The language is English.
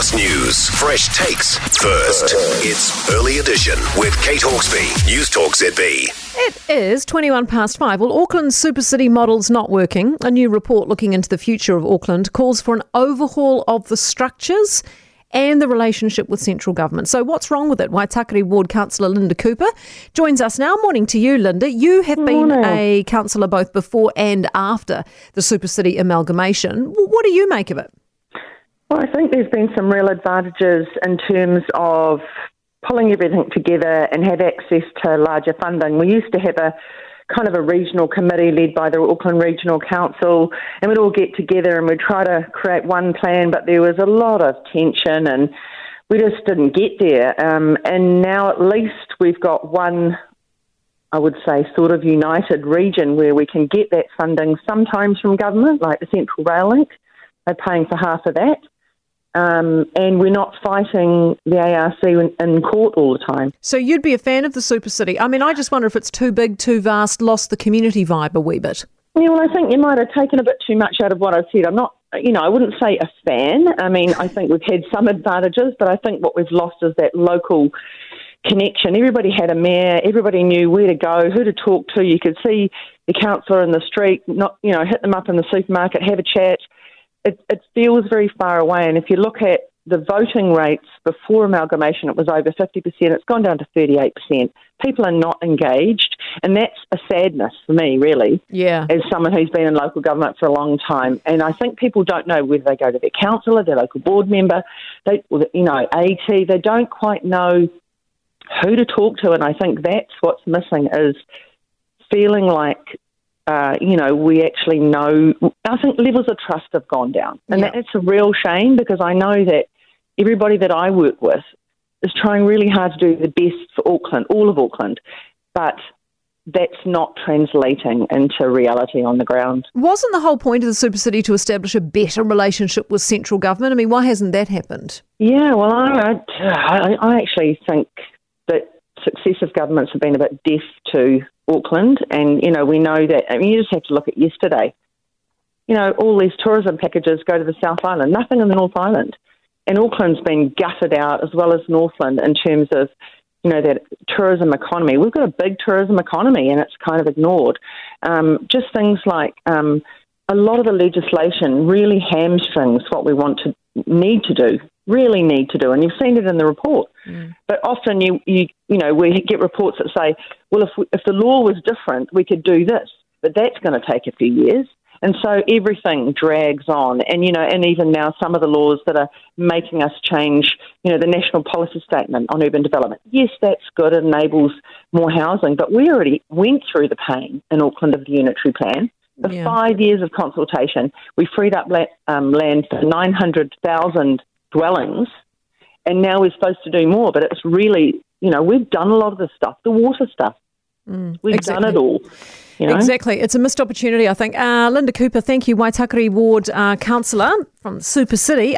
Fast news, fresh takes. First, it's Early Edition with Kate Hawkesby, News Talk ZB. It is 21 past five. Well, Auckland's super city model's not working. A new report looking into the future of Auckland calls for an overhaul of the structures and the relationship with central government. So, what's wrong with it? Waitakere Ward Councillor Linda Cooper joins us now. Morning to you, Linda. You have been a councillor both before and after the super city amalgamation. What do you make of it? Well, I think there's been some real advantages in terms of pulling everything together and have access to larger funding. We used to have a kind of a regional committee led by the Auckland Regional Council, and we'd all get together and we'd try to create one plan, but there was a lot of tension and we just didn't get there. Um, and now at least we've got one I would say, sort of united region where we can get that funding sometimes from government, like the Central Rail Link. They're paying for half of that. Um, and we're not fighting the ARC in, in court all the time. So, you'd be a fan of the super city. I mean, I just wonder if it's too big, too vast, lost the community vibe a wee bit. Yeah, well, I think you might have taken a bit too much out of what I said. I'm not, you know, I wouldn't say a fan. I mean, I think we've had some advantages, but I think what we've lost is that local connection. Everybody had a mayor. Everybody knew where to go, who to talk to. You could see the councillor in the street, not, you know, hit them up in the supermarket, have a chat. It, it feels very far away. And if you look at the voting rates before amalgamation, it was over 50%. It's gone down to 38%. People are not engaged. And that's a sadness for me, really Yeah. as someone who's been in local government for a long time. And I think people don't know whether they go to their councillor, their local board member, they, you know, AT. They don't quite know who to talk to. And I think that's what's missing is feeling like, uh, you know, we actually know. I think levels of trust have gone down. And Yeah. that's a real shame because I know that everybody that I work with is trying really hard to do the best for Auckland, all of Auckland. But that's not translating into reality on the ground. Wasn't the whole point of the super city to establish a better relationship with central government? I mean, why hasn't that happened? Yeah, well, I, I, I actually think that successive governments have been a bit deaf to Auckland, and you know we know that. I mean, you just have to look at yesterday. You know, all these tourism packages go to the South Island, nothing in the North Island, and Auckland's been gutted out as well as Northland in terms of you know that tourism economy. We've got a big tourism economy, and it's kind of ignored. Um, just things like um, a lot of the legislation really hamstrings what we want to need to do, really need to do, and you've seen it in the report. But often you, you you know we get reports that say, well, if we, if the law was different, we could do this, but that's going to take a few years. And so everything drags on, and you know, and even now some of the laws that are making us change, you know, the national policy statement on urban development. Yes, that's good; it enables more housing, but we already went through the pain in Auckland of the unitary plan. The Yeah. five years of consultation, we freed up um, land for 900,000 dwellings, and now we're supposed to do more. But it's really, you know, we've done a lot of the stuff, the water stuff. we've done it all. You know? Exactly. It's a missed opportunity, I think. Uh, Linda Cooper, thank you. Waitakere Ward uh, Councillor from Super City.